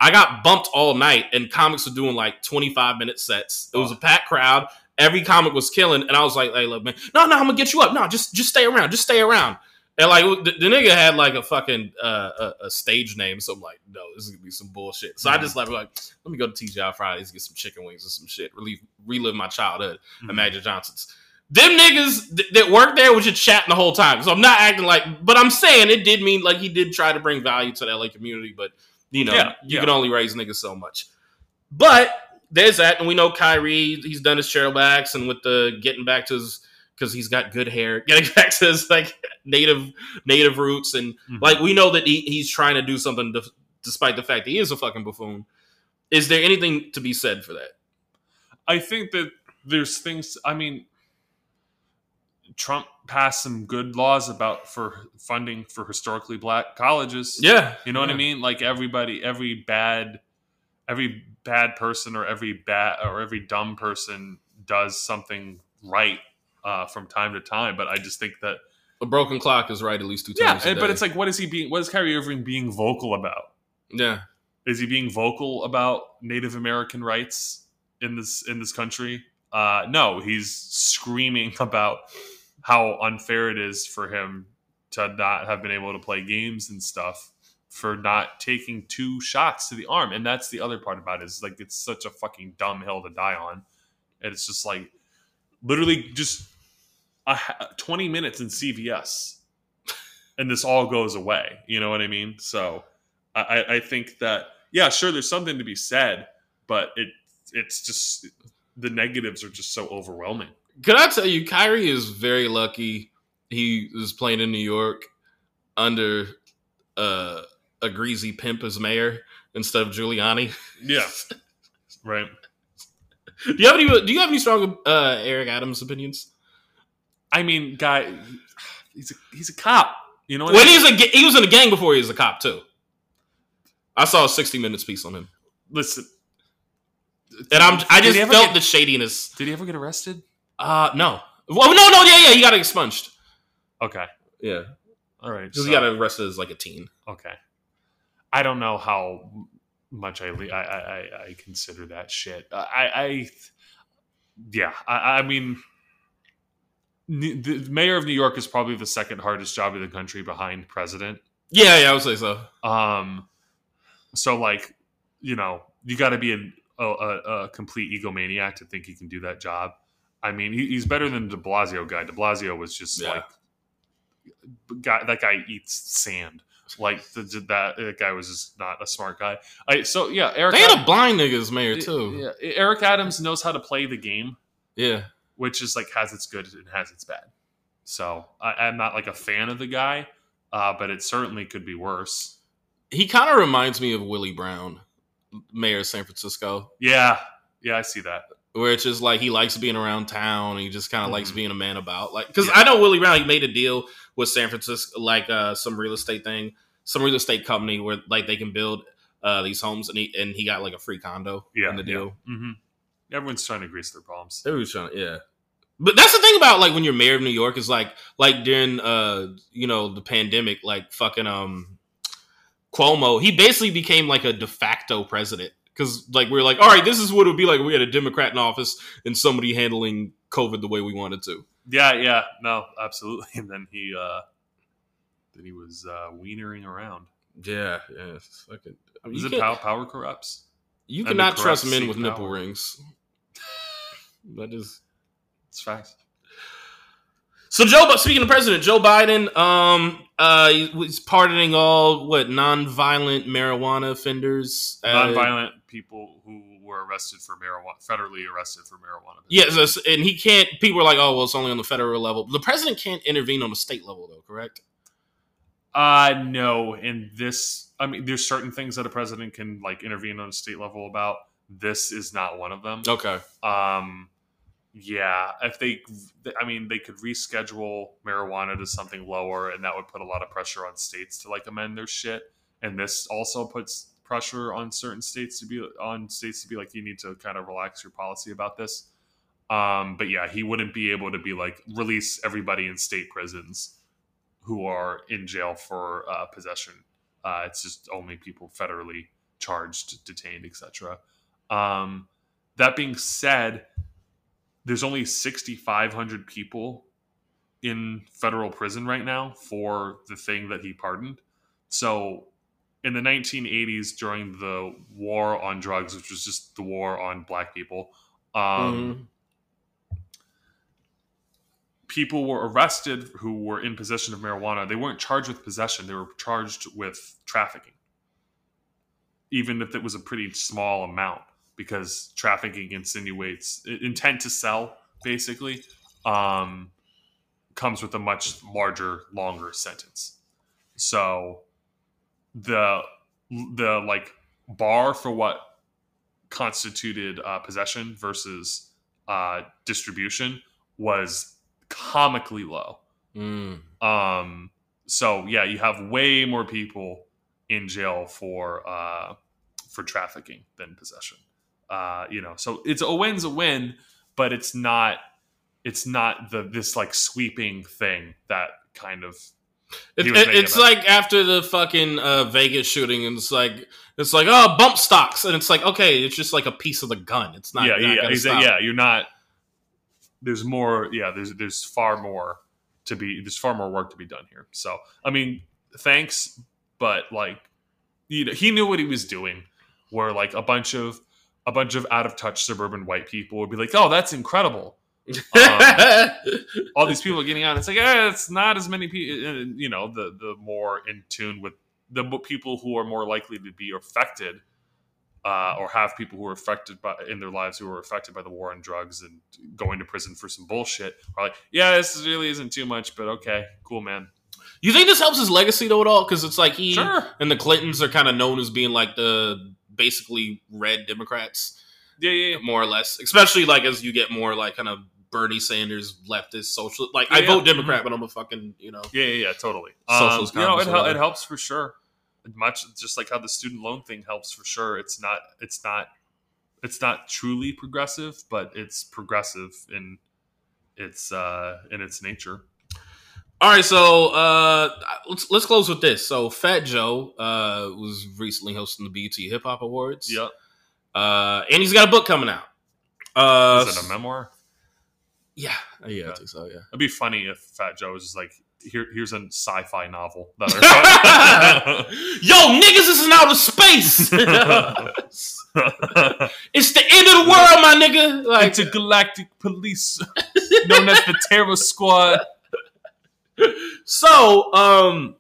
I got bumped all night, and comics were doing like 25 minute sets. It was a packed crowd. Every comic was killing, and I was like, "Hey, look, man, no, no, I'm gonna get you up. No, just just stay around. Just stay around." And like the, the nigga had like a fucking uh, a, a stage name, so I'm like, "No, this is gonna be some bullshit." So I Mhm. just like, like, let me go to TGI Fridays, get some chicken wings and some shit, relive relive my childhood at Mhm. Magic Johnson's. Them niggas th- that worked there was just chatting the whole time. So I'm not acting like, but I'm saying it did mean like he did try to bring value to the LA community, but you know, Yeah, you yeah. can only raise niggas so much. But there's that, and we know Kyrie, he's done his charitable acts, and with the getting back to his because he's got good hair, getting back to his like native native roots, and Mhm. like we know that he, he's trying to do something despite the fact that he is a fucking buffoon. Is there anything to be said for that? I think that there's things. I mean, Trump passed some good laws about for funding for historically black colleges. Yeah, you know what I mean. Like everybody, every bad, every bad person or every bad or every dumb person does something right uh, from time to time. But I just think that A broken clock is right at least two yeah. times. a and- But it's like, what is he being? What is Kyrie Irving being vocal about? yeah, Is he being vocal about Native American rights in this in this country? Uh, no, he's screaming about how unfair it is for him to not have been able to play games and stuff for not taking two shots to the arm. And that's the other part about it is like it's such a fucking dumb hill to die on. And it's just like literally just a, 20 minutes in CVS and this all goes away. You know what I mean? So I, I- think that, yeah, sure, there's something to be said, but it it's just the negatives are just so overwhelming. Could I tell you, Kyrie is very lucky. He was playing in New York under uh, a greasy pimp as mayor instead of Giuliani. Yeah. Right. Do you have any? Do you have any strong uh, Eric Adams opinions? I mean, guy, he's a, he's a cop. You know When I mean? he's a he was in a gang before he was a cop too. I saw a sixty minutes piece on him, Listen. and I'm I just felt get- the shadiness. Did he ever get arrested? Uh no, well no no yeah yeah he got expunged. Okay. Yeah, All right. because so- he got arrested as like a teen. Okay. I don't know how much I le- I I, I- I consider that shit. I I yeah. I, I mean, N- the mayor of New York is probably the second hardest job in the country behind president. Yeah yeah I would say so. Um, so like, you know, you got to be an, a, a, a complete egomaniac to think you can do that job. I mean, he, he's better than De Blasio guy. De Blasio was just Yeah. like, guy that guy eats sand. Like the, that, that guy was just not a smart guy. I so yeah, Eric. They had a blind nigga as mayor too. Yeah, Eric Adams knows how to play the game, Yeah. which is like has its good and has its bad. So I, I'm not like a fan of the guy, uh, but it certainly could be worse. He kind of reminds me of Willie Brown, mayor of San Francisco, Yeah, yeah, I see that. Where it's just like he likes being around town and he just kind of likes Mhm. being a man about. Like, because Yeah. I know Willie Brown, he made a deal with San Francisco, like uh, some real estate thing, some real estate company where like they can build uh, these homes, and he and he got like a free condo Yeah, in the deal. hmm Everyone's trying to grease their palms. Were trying, yeah. But that's the thing about like when you're mayor of New York is like like during uh you know the pandemic, like fucking um Cuomo, he basically became like a de facto president because like we were like, all right, this is what it would be like if we had a Democrat in office and somebody handling COVID the way we wanted to. Yeah, yeah, no, absolutely. And then he, uh then he was uh wienering around. Yeah, yeah, it's fucking. I mean, Is it power, power corrupts? you cannot trust men with seek nipple rings. That is It's facts. So Joe, speaking of president, Joe Biden, um, uh, he was pardoning all what non-violent marijuana offenders. Uh, Nonviolent people who were arrested for marijuana, federally arrested for marijuana. Yes, yes, and he can't. People are like, "Oh, well, it's only on the federal level." The president can't intervene on the state level, though. Correct? Uh no. In this, I mean, there's certain things that a president can like intervene on a state level about. This is not one of them. Okay. Um, yeah, if they, I mean, they could reschedule marijuana to something lower, and that would put a lot of pressure on states to like amend their shit. And this also puts pressure on certain states to be on states to be like, you need to kind of relax your policy about this. Um, but yeah, he wouldn't be able to be like release everybody in state prisons who are in jail for uh, possession. Uh, it's just only people federally charged, detained, etc. Um, that being said, there's only 6,500 people in federal prison right now for the thing that he pardoned. So, in the 1980s, during the war on drugs, which was just the war on black people, um, Mhm. people were arrested who were in possession of marijuana. They weren't charged with possession, they were charged with trafficking, even if it was a pretty small amount, because trafficking insinuates intent to sell, basically, um, comes with a much larger, longer sentence. So the the like bar for what constituted uh, possession versus uh, distribution was comically low. Mm. Um, so yeah, you have way more people in jail for uh, for trafficking than possession. Uh, you know, so it's a win's a win, but it's not it's not the this like sweeping thing that kind of It, it- it's that. like after the fucking uh, Vegas shooting, and it's like it's like oh bump stocks, and it's like okay, it's just like a piece of the gun. It's not. yeah you're not yeah stop. yeah you're not. There's more yeah there's there's far more to be there's far more work to be done here. So I mean thanks, but like you know, he knew what he was doing. Where like a bunch of a bunch of out of touch suburban white people would be like, "Oh, that's incredible! Um, all these people getting out. It's like eh, it's not as many people. You know, the the more in tune with the people who are more likely to be affected, uh, or have people who are affected by in their lives who are affected by the war on drugs and going to prison for some bullshit. Are like, yeah, this really isn't too much, but okay, cool, man. you think this helps his legacy though at all? Because it's like he Sure. and the Clintons are kind of known as being like the basically red Democrats, Yeah, yeah, yeah. more or less. Especially like as you get more like kind of Bernie Sanders leftist social. Like I Yeah, vote yeah. Democrat, but I'm a fucking you know. Yeah, yeah, yeah, totally. Socialist Um, you know, it, hel- it helps for sure. Much just like how the student loan thing helps for sure. It's not. It's not. It's not truly progressive, but it's progressive in its uh in its nature. All right, so uh, let's let's close with this. So Fat Joe uh, was recently hosting the BET Hip Hop Awards. Yep. Uh, and he's got a book coming out. Uh, Is it a memoir? yeah, yeah, I think so. Yeah. It'd be funny if Fat Joe was just like, here, here's a sci-fi novel that I Yo, niggas, this is outer space. it's the end of the world, my nigga. Like, Intergalactic Police, known as the Terror Squad. So, um,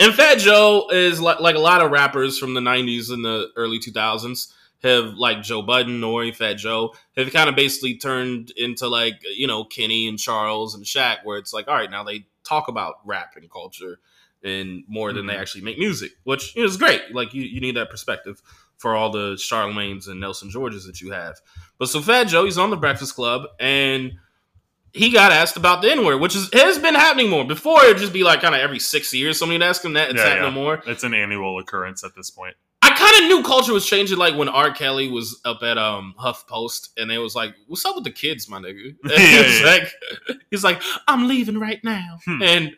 and Fat Joe is like like a lot of rappers from the '90s and the early 2000s have like Joe Budden or Fat Joe have kind of basically turned into like you know Kenny and Charles and Shaq, where it's like, all right, now they talk about rap and culture and more than they Mhm. actually make music, which is great. Like you, you need that perspective for all the Charlemagne's and Nelson Georges that you have. But so Fat Joe, he's on the Breakfast Club and he got asked about the N word, which is has been happening more. Before it'd just be like kind of every six years somebody would ask him that. It's Yeah, happening yeah. more. It's an annual occurrence at this point. I kind of knew culture was changing, like when R. Kelly was up at um Huff Post, and they was like, "What's up with the kids, my nigga?" Yeah, like, "He's like, I'm leaving right now," Hmm. and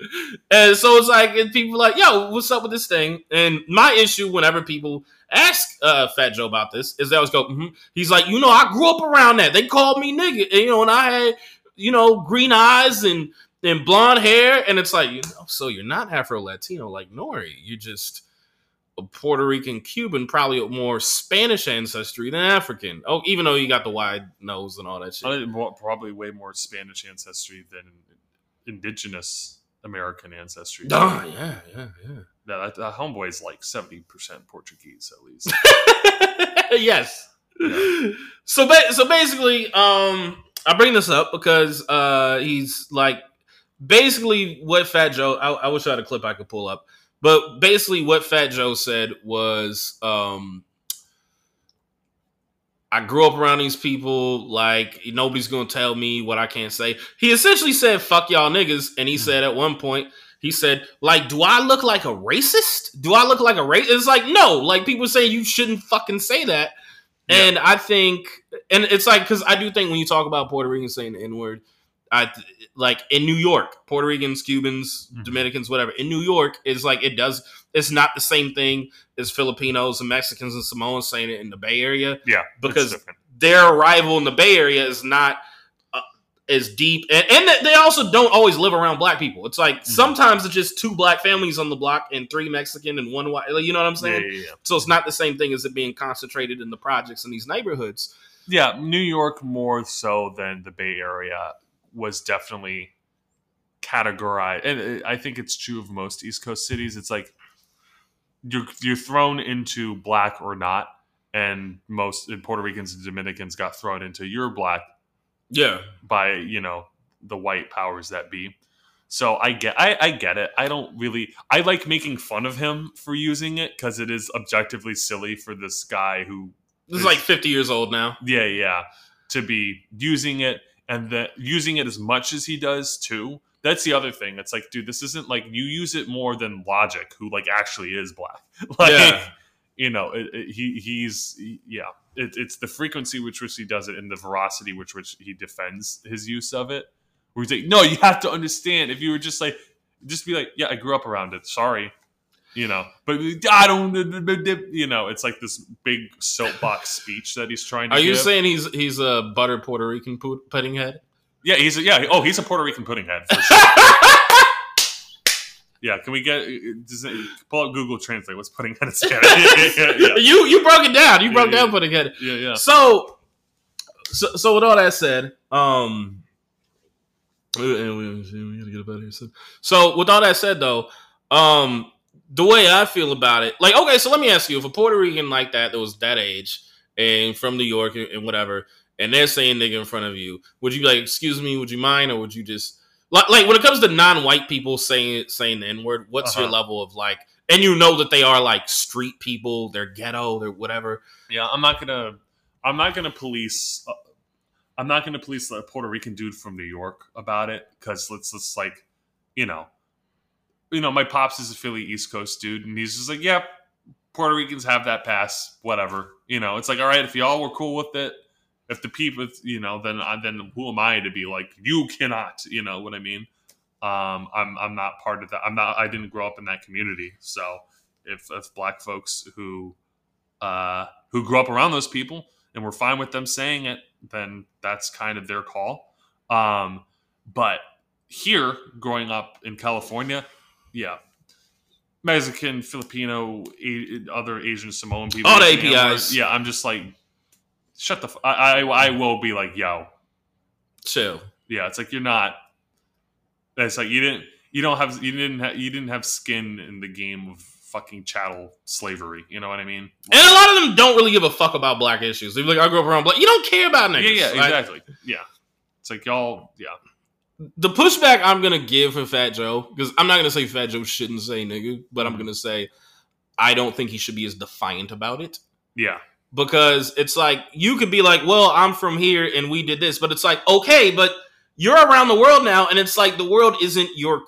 and so it's like, and people like, "Yo, what's up with this thing?" And my issue, whenever people ask uh, Fat Joe about this, is they always go, mm "He's like, you know, I grew up around that. They called me nigga, and, you know, and I had, you know, green eyes and and blonde hair, and it's like, you know, so you're not Afro Latino like Nori, you're just." a Puerto Rican Cuban, probably more Spanish ancestry than African. Oh, even though you got the wide nose and all that shit. Probably way more Spanish ancestry than indigenous American ancestry. Ah, yeah, yeah, That, that homeboy's like seventy percent Portuguese at least. yeah. yes. So, ba- so basically, um, I bring this up because uh, he's like basically what Fat Joe. I, I wish I had a clip I could pull up, but basically what Fat Joe said was, um, I grew up around these people. Like nobody's gonna tell me what I can't say. He essentially said, "Fuck y'all niggas," and he said at one point, he said, "Like, do I look like a racist? Do I look like a race?" It's like no. Like people say you shouldn't fucking say that. And I think, and it's like because I do think when you talk about Puerto Ricans saying the N word, I like in New York, Puerto Ricans, Cubans, Mhm. Dominicans, whatever. In New York, it's like it does. It's not the same thing as Filipinos and Mexicans and Samoans saying it in the Bay Area Yeah, Because- their arrival in the Bay Area is not as deep, and, and they also don't always live around black people. It's like sometimes it's just two black families on the block and three Mexican and one white. You know what I'm saying? yeah, yeah. So it's not the same thing as it being concentrated in the projects in these neighborhoods. Yeah, New York more so than the Bay Area was definitely categorized, and uh, I think it's true of most East Coast cities. It's like you're you're thrown into black or not, and most Puerto Ricans and Dominicans got thrown into you're black Yeah, by you know the white powers that be. So I get I, I get it. I don't really I like making fun of him for using it because it is objectively silly for this guy who this is like 50 years old now. yeah, yeah. To be using it and that using it as much as he does too. That's the other thing. It's like, dude, this isn't like you use it more than Logic, who like actually is black. like, Yeah. You know, it, it- he he's he- yeah. It, it's the frequency which which he does it and the veracity which which he defends his use of it. Where he's like, no, you have to understand. If you were just like, just be like, yeah, I grew up around it. Sorry, you know, but I don't, you know, it's like this big soapbox speech that he's trying to. Are you give. saying he's he's a butter Puerto Rican pu- pudding head? Yeah, he's a, yeah. Oh, he's a Puerto Rican pudding head. For sure. Yeah, can we get does it, pull up Google Translate? What's putting head in Spanish? yeah, yeah, You you broke it down. You Yeah, broke yeah. down pudding head. yeah, yeah. So, so so with all that said, Um, and we, we gotta get up out of here soon. So, with all that said, though, um, the way I feel about it, like, okay, so let me ask you: if a Puerto Rican like that that was that age and from New York and whatever, and they're saying nigga in front of you, would you be like, excuse me, would you mind, or would you just like, like when it comes to non-white people saying saying the n word? What's your Uh-huh. level of like? And you know that they are like street people, they're ghetto, they're whatever. Yeah, I'm not gonna. I'm not gonna police. Uh, I'm not gonna police a Puerto Rican dude from New York about it because let's let's like, you know, you know, my pops is a Philly East Coast dude, and he's just like, yep, Puerto Ricans have that pass, whatever. You know, it's like, all right, if y'all were cool with it, if the people, you know, then I then who am I to be like, you cannot, you know what I mean? Um, I'm I'm not part of that. I'm not. I didn't grow up in that community, so if if black folks who uh, who grew up around those people and were fine with them saying it, then that's kind of their call. Um, but here, growing up in California, yeah, Mexican, Filipino, a- other Asian, Samoan people, All the APIs. Yeah, I'm just like, shut the. F- I, I I will be like, yo, Chill. yeah. It's like you're not. It's like you didn't. You don't have. You didn't. Ha- you didn't have skin in the game of fucking chattel slavery. You know what I mean? And a lot of them don't really give a fuck about black issues. They're like, I grew up around black. You don't care about niggas. Yeah, yeah, Like, exactly. yeah. It's like y'all, yeah. the pushback I'm gonna give for Fat Joe, because I'm not gonna say Fat Joe shouldn't say nigga, but I'm mm-hmm. gonna say I don't think he should be as defiant about it. Yeah. Because it's like you could be like, well, I'm from here and we did this, but it's like, okay, but you're around the world now, and it's like the world isn't your,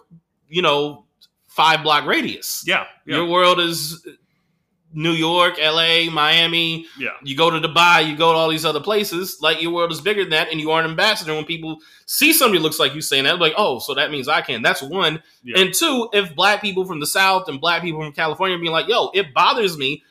you know, five block radius. Yeah. Yeah. Your world is New York, LA, Miami, yeah. you go to Dubai, you go to all these other places. Like your world is bigger than that, and you are an ambassador. When people see somebody looks like you saying that, like, oh, so that means I can. That's one. Yeah. And two, if black people from the South and black people from California being like, yo, it bothers me,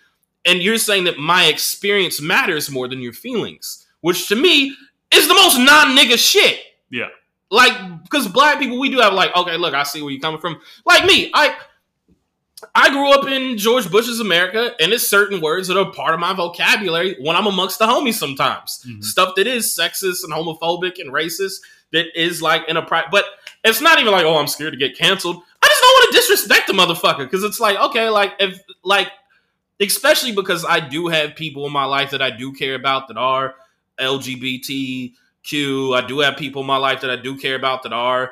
and you're saying that my experience matters more than your feelings, which to me is the most non-nigga shit. Yeah. Like, because black people, we do have like, okay, look, I see where you're coming from. Like me, I I grew up in George Bush's America, and it's certain words that are part of my vocabulary when I'm amongst the homies sometimes. Mhm. Stuff that is sexist and homophobic and racist that is like in a pri but it's not even like, oh, I'm scared to get canceled. I just don't want to disrespect the motherfucker because it's like, okay, like if like especially because I do have people in my life that I do care about that are LGBTQ. I do have people in my life that I do care about that are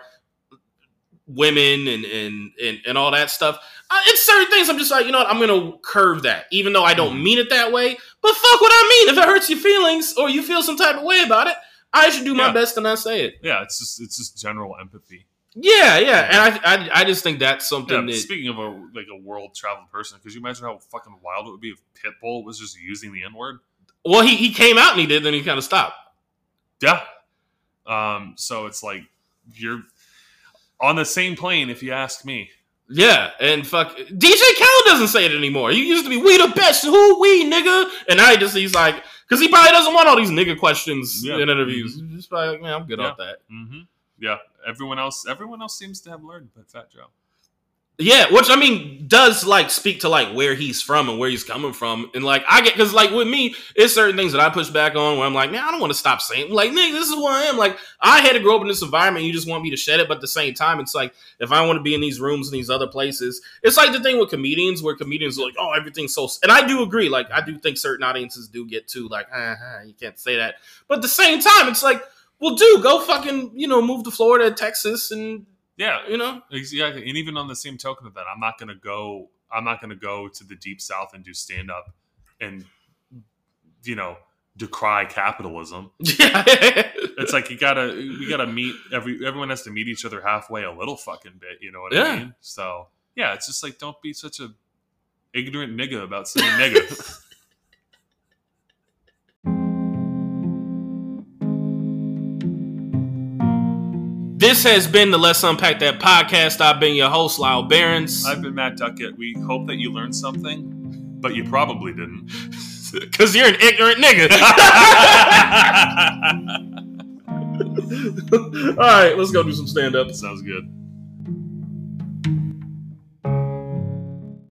women and and and, and all that stuff. Uh, it's certain things I'm just like, you know what, I'm gonna curve that, even though I don't mean it that way. But fuck what I mean. If it hurts your feelings or you feel some type of way about it, I should do my Yeah. best to not say it. Yeah. It's just it's just general empathy. Yeah, yeah, and I I, I just think that's something Yeah, that speaking of a like a world traveled person, could you imagine how fucking wild it would be if Pitbull was just using the N word? well he he came out and he did, then he kind of stopped. Yeah. Um. So it's like you're on the same plane, if you ask me. Yeah, and fuck DJ Khaled doesn't say it anymore. He used to be we the best, who we nigga, and now he just he's like because he probably doesn't want all these nigga questions Yeah. in interviews. He's just probably like, man, I'm good Yeah. off that. Mm-hmm. Yeah. Everyone else, everyone else seems to have learned, but Fat Joe. Yeah, which I mean does like speak to like where he's from and where he's coming from, and like I get because like with me, it's certain things that I push back on where I'm like, man, I don't want to stop saying like, nigga, this is who I am. Like I had to grow up in this environment. You just want me to shed it, but at the same time, it's like if I want to be in these rooms and these other places, it's like the thing with comedians where comedians are like, oh, everything's so. And I do agree. Like I do think certain audiences do get too like, ah, you can't say that. But at the same time, it's like, well, dude, go fucking you know move to Florida, Texas, and Yeah. you know. Exactly. And even on the same token of that, I'm not gonna go I'm not gonna go to the deep south and do stand up and you know, decry capitalism. Yeah. It's like you gotta we gotta meet every everyone has to meet each other halfway a little fucking bit, you know what Yeah. I mean? So yeah, it's just like don't be such a ignorant nigga about saying nigga. This has been the Let's Unpack That podcast. I've been your host, Lyall Behrens. I've been Matt Duckett. We hope that you learned something, but you probably didn't. Because you're an ignorant nigga. All right, let's go do some stand up. Sounds good.